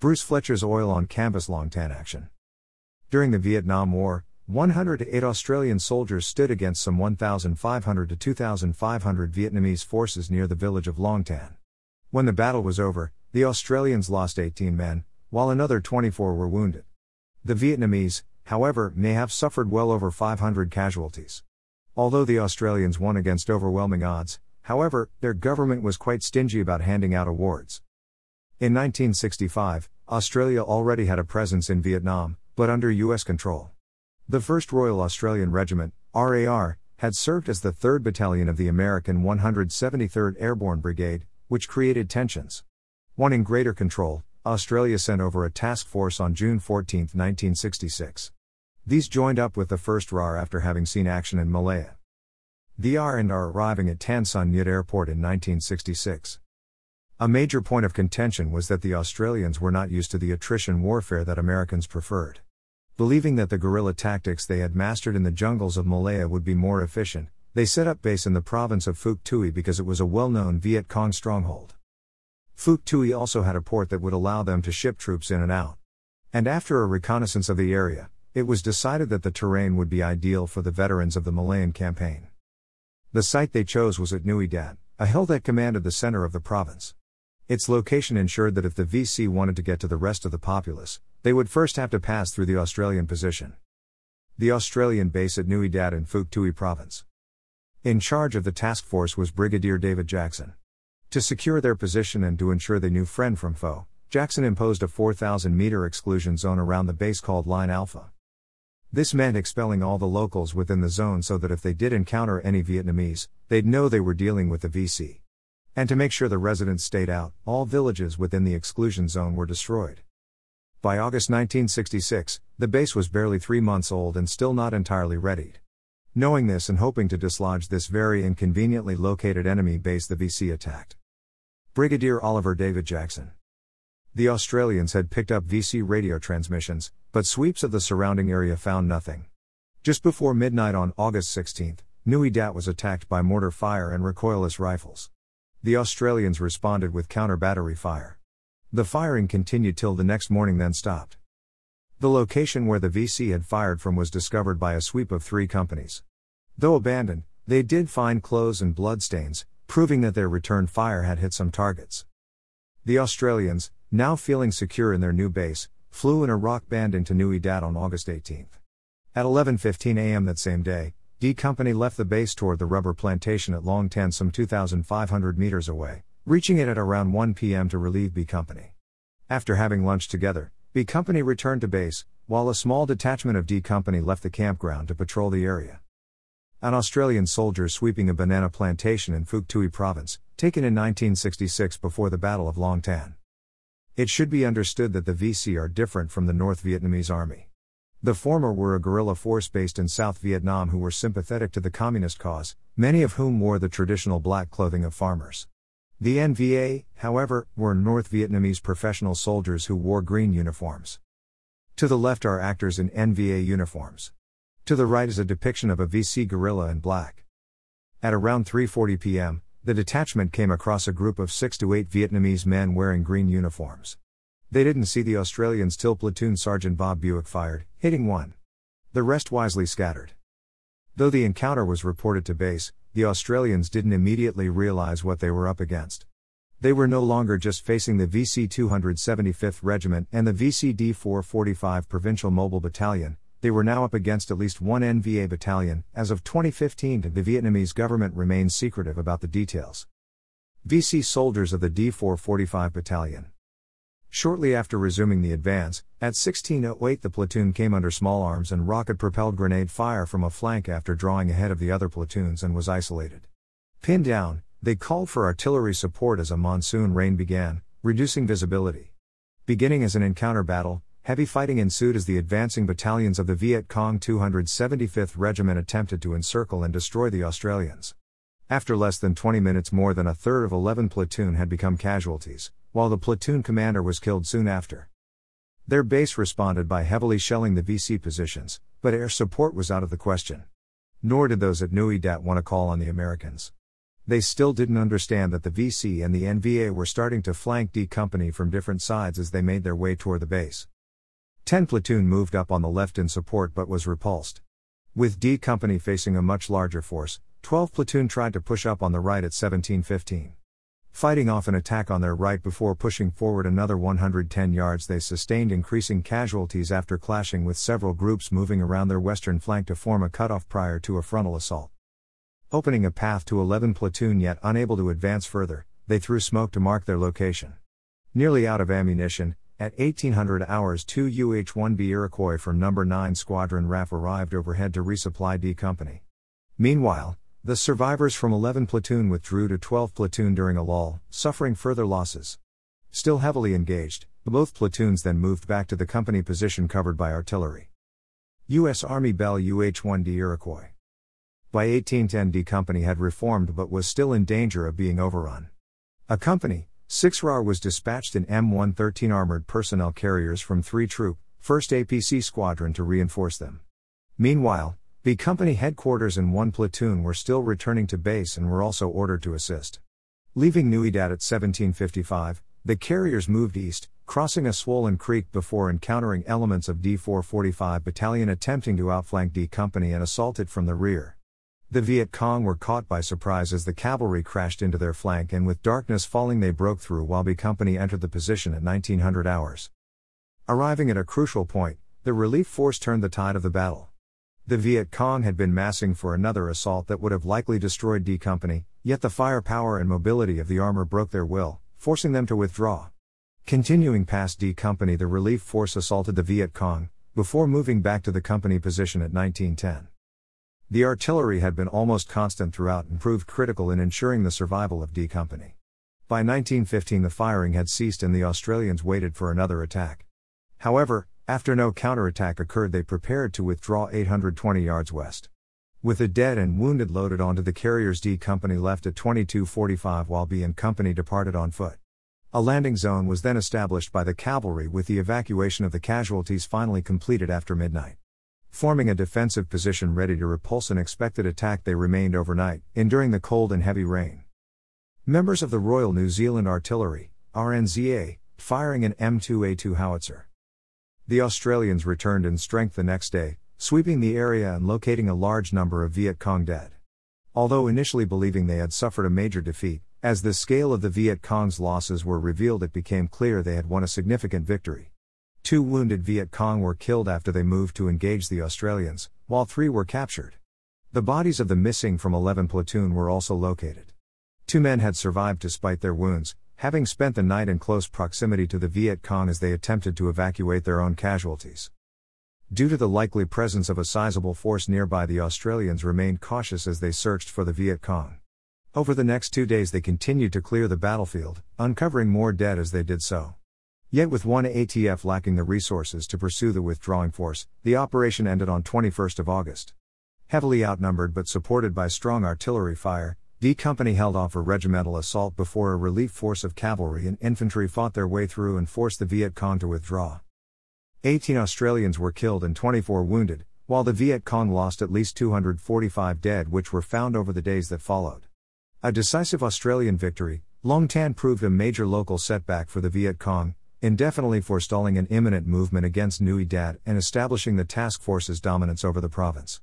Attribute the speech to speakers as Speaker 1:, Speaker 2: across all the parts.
Speaker 1: Bruce Fletcher's Oil on Canvas Long Tan action. During the Vietnam War, 108 Australian soldiers stood against some 1,500 to 2,500 Vietnamese forces near the village of Long Tan. When the battle was over, the Australians lost 18 men, while another 24 were wounded. The Vietnamese, however, may have suffered well over 500 casualties. Although the Australians won against overwhelming odds, however, their government was quite stingy about handing out awards. In 1965, Australia already had a presence in Vietnam, but under U.S. control. The 1st Royal Australian Regiment, RAR, had served as the 3rd Battalion of the American 173rd Airborne Brigade, which created tensions. Wanting greater control, Australia sent over a task force on June 14, 1966. These joined up with the 1st RAR after having seen action in Malaya. The R and R arriving at Tan Son Nhut Airport in 1966. A major point of contention was that the Australians were not used to the attrition warfare that Americans preferred. Believing that the guerrilla tactics they had mastered in the jungles of Malaya would be more efficient, they set up base in the province of Phuoc Tuy because it was a well known Viet Cong stronghold. Phuoc Tuy also had a port that would allow them to ship troops in and out. And after a reconnaissance of the area, it was decided that the terrain would be ideal for the veterans of the Malayan campaign. The site they chose was at Nui Dat, a hill that commanded the center of the province. Its location ensured that if the VC wanted to get to the rest of the populace, they would first have to pass through the Australian position. The Australian base at Nui Dat in Tuy province. In charge of the task force was Brigadier David Jackson. To secure their position and to ensure they knew friend from foe, Jackson imposed a 4,000 meter exclusion zone around the base called Line Alpha. This meant expelling all the locals within the zone so that if they did encounter any Vietnamese, they'd know they were dealing with the VC. And to make sure the residents stayed out, all villages within the exclusion zone were destroyed. By August 1966, the base was barely three months old and still not entirely readied. Knowing this and hoping to dislodge this very inconveniently located enemy base, the VC attacked. Brigadier Oliver David Jackson. The Australians had picked up VC radio transmissions, but sweeps of the surrounding area found nothing. Just before midnight on August 16, Nui Dat was attacked by mortar fire and recoilless rifles. The Australians responded with counter battery fire. The firing continued till the next morning, then stopped. The location where the VC had fired from was discovered by a sweep of three companies. Though abandoned, they did find clothes and bloodstains, proving that their return fire had hit some targets. The Australians, now feeling secure in their new base, flew in a rock band into Nui Dat on August 18. At 11:15 a.m. that same day, D Company left the base toward the rubber plantation at Long Tan some 2,500 meters away, reaching it at around 1 p.m. to relieve B Company. After having lunch together, B Company returned to base, while a small detachment of D Company left the campground to patrol the area. An Australian soldier sweeping a banana plantation in Tuy province, taken in 1966 before the Battle of Long Tan. It should be understood that the VC are different from the North Vietnamese Army. The former were a guerrilla force based in South Vietnam who were sympathetic to the communist cause, many of whom wore the traditional black clothing of farmers. The NVA, however, were North Vietnamese professional soldiers who wore green uniforms. To the left are actors in NVA uniforms. To the right is a depiction of a VC guerrilla in black. At around 3:40 p.m., the detachment came across a group of 6 to 8 Vietnamese men wearing green uniforms. They didn't see the Australians till platoon sergeant Bob Buick fired, hitting one. The rest wisely scattered. Though the encounter was reported to base, the Australians didn't immediately realize what they were up against. They were no longer just facing the VC 275th Regiment and the VCD 445 Provincial Mobile Battalion, they were now up against at least one NVA battalion. As of 2015, the Vietnamese government remains secretive about the details. VC soldiers of the D 445 Battalion. Shortly after resuming the advance, at 1608 the platoon came under small arms and rocket propelled grenade fire from a flank after drawing ahead of the other platoons and was isolated. Pinned down, they called for artillery support as a monsoon rain began, reducing visibility. Beginning as an encounter battle, heavy fighting ensued as the advancing battalions of the Viet Cong 275th Regiment attempted to encircle and destroy the Australians. After less than 20 minutes, more than a third of 11 platoon had become casualties, while the platoon commander was killed soon after. Their base responded by heavily shelling the VC positions, but air support was out of the question. Nor did those at Nui Dat want to call on the Americans. They still didn't understand that the VC and the NVA were starting to flank D Company from different sides as they made their way toward the base. 10 Platoon moved up on the left in support but was repulsed. With D Company facing a much larger force, 12 Platoon tried to push up on the right at 1715. Fighting off an attack on their right before pushing forward another 110 yards, they sustained increasing casualties after clashing with several groups moving around their western flank to form a cutoff prior to a frontal assault. Opening a path to 11 platoon yet unable to advance further, they threw smoke to mark their location. Nearly out of ammunition, at 1800 hours two UH-1B Iroquois from No. 9 Squadron RAAF arrived overhead to resupply D Company. Meanwhile, the survivors from 11 platoon withdrew to 12 platoon during a lull, suffering further losses. Still heavily engaged, both platoons then moved back to the company position covered by artillery. U.S. Army Bell UH-1D Iroquois by 1810 D Company had reformed but was still in danger of being overrun. A company, 6 RAR was dispatched in M113 armored personnel carriers from 3 Troop, 1st APC Squadron to reinforce them. Meanwhile, B Company headquarters and 1 platoon were still returning to base and were also ordered to assist. Leaving Nui Dat at 1755, the carriers moved east, crossing a swollen creek before encountering elements of D445 Battalion attempting to outflank D Company and assault it from the rear. The Viet Cong were caught by surprise as the cavalry crashed into their flank and with darkness falling they broke through while B Company entered the position at 1900 hours. Arriving at a crucial point, the relief force turned the tide of the battle. The Viet Cong had been massing for another assault that would have likely destroyed D Company, yet the firepower and mobility of the armor broke their will, forcing them to withdraw. Continuing past D Company, the relief force assaulted the Viet Cong, before moving back to the company position at 1910. The artillery had been almost constant throughout and proved critical in ensuring the survival of D Company. By 1915, the firing had ceased and the Australians waited for another attack. However, after no counterattack occurred, they prepared to withdraw 820 yards west. With the dead and wounded loaded onto the carriers, D Company left at 2245 while B and Company departed on foot. A landing zone was then established by the cavalry with the evacuation of the casualties finally completed after midnight. Forming a defensive position ready to repulse an expected attack, they remained overnight, enduring the cold and heavy rain. Members of the Royal New Zealand Artillery, RNZA, firing an M2A2 howitzer. The Australians returned in strength the next day, sweeping the area and locating a large number of Viet Cong dead. Although initially believing they had suffered a major defeat, as the scale of the Viet Cong's losses were revealed, it became clear they had won a significant victory. Two wounded Viet Cong were killed after they moved to engage the Australians, while three were captured. The bodies of the missing from 11 platoon were also located. Two men had survived despite their wounds, having spent the night in close proximity to the Viet Cong as they attempted to evacuate their own casualties. Due to the likely presence of a sizable force nearby, the Australians remained cautious as they searched for the Viet Cong. Over the next two days, they continued to clear the battlefield, uncovering more dead as they did so. Yet with one ATF lacking the resources to pursue the withdrawing force, the operation ended on 21st of August. Heavily outnumbered but supported by strong artillery fire, D Company held off a regimental assault before a relief force of cavalry and infantry fought their way through and forced the Viet Cong to withdraw. 18 Australians were killed and 24 wounded, while the Viet Cong lost at least 245 dead, which were found over the days that followed. A decisive Australian victory, Long Tan proved a major local setback for the Viet Cong, indefinitely forestalling an imminent movement against Nui Dat and establishing the task force's dominance over the province.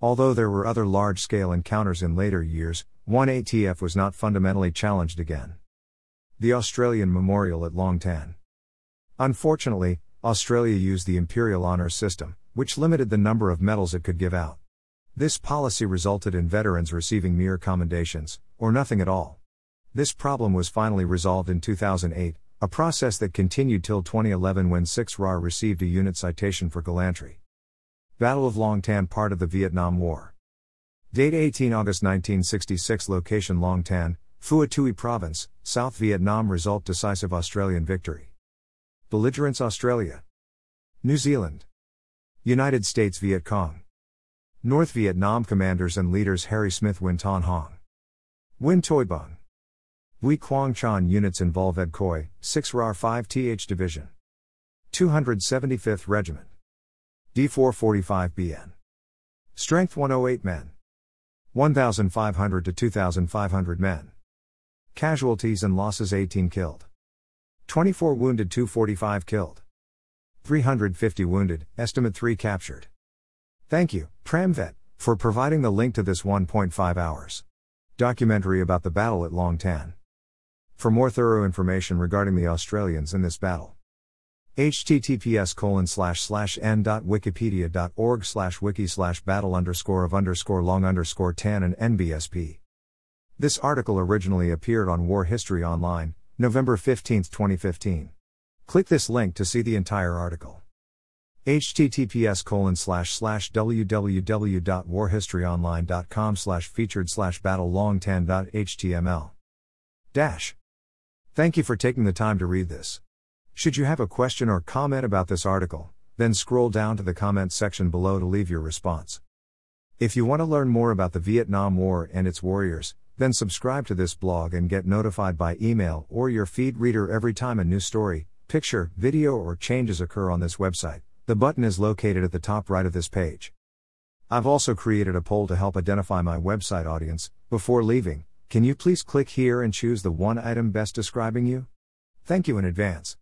Speaker 1: Although there were other large scale encounters in later years, 1 ATF was not fundamentally challenged again. The Australian Memorial at Long Tan. Unfortunately, Australia used the Imperial Honours System, which limited the number of medals it could give out. This policy resulted in veterans receiving mere commendations, or nothing at all. This problem was finally resolved in 2008, a process that continued till 2011 when 6 RAR received a unit citation for gallantry. Battle of Long Tan part of the Vietnam War. Date 18 August 1966 Location Long Tan, Phuoc Tuy Province, South Vietnam Result Decisive Australian victory. Belligerents Australia. New Zealand. United States Viet Cong. North Vietnam commanders and leaders Harry Smith Nguyen Thanh Hong. Nguyen Thoi Bung. Wei Quang Chan units involve Ed Khoi, 6 RAR 5 TH Division. 275th Regiment. D445 BN. Strength 108 men. 1,500 to 2,500 men. Casualties and losses 18 killed. 24 wounded, 245 killed. 350 wounded, estimate 3 captured. Thank you, Pramvet, for providing the link to this 1.5 hours documentary about the battle at Long Tan. For more thorough information regarding the Australians in this battle, https colon slash slash n.wikipedia.org slash wiki slash battle underscore of underscore long underscore tan and nbsp. This article originally appeared on War History Online, November 15, 2015. Click this link to see the entire article. https colon slash slash www.warhistoryonline.com slash featured slash battle long. Dash. Thank you for taking the time to read this. Should you have a question or comment about this article, then scroll down to the comments section below to leave your response. If you want to learn more about the Vietnam War and its warriors, then subscribe to this blog and get notified by email or your feed reader every time a new story, picture, video, or changes occur on this website. The button is located at the top right of this page. I've also created a poll to help identify my website audience. Before leaving, can you please click here and choose the one item best describing you? Thank you in advance.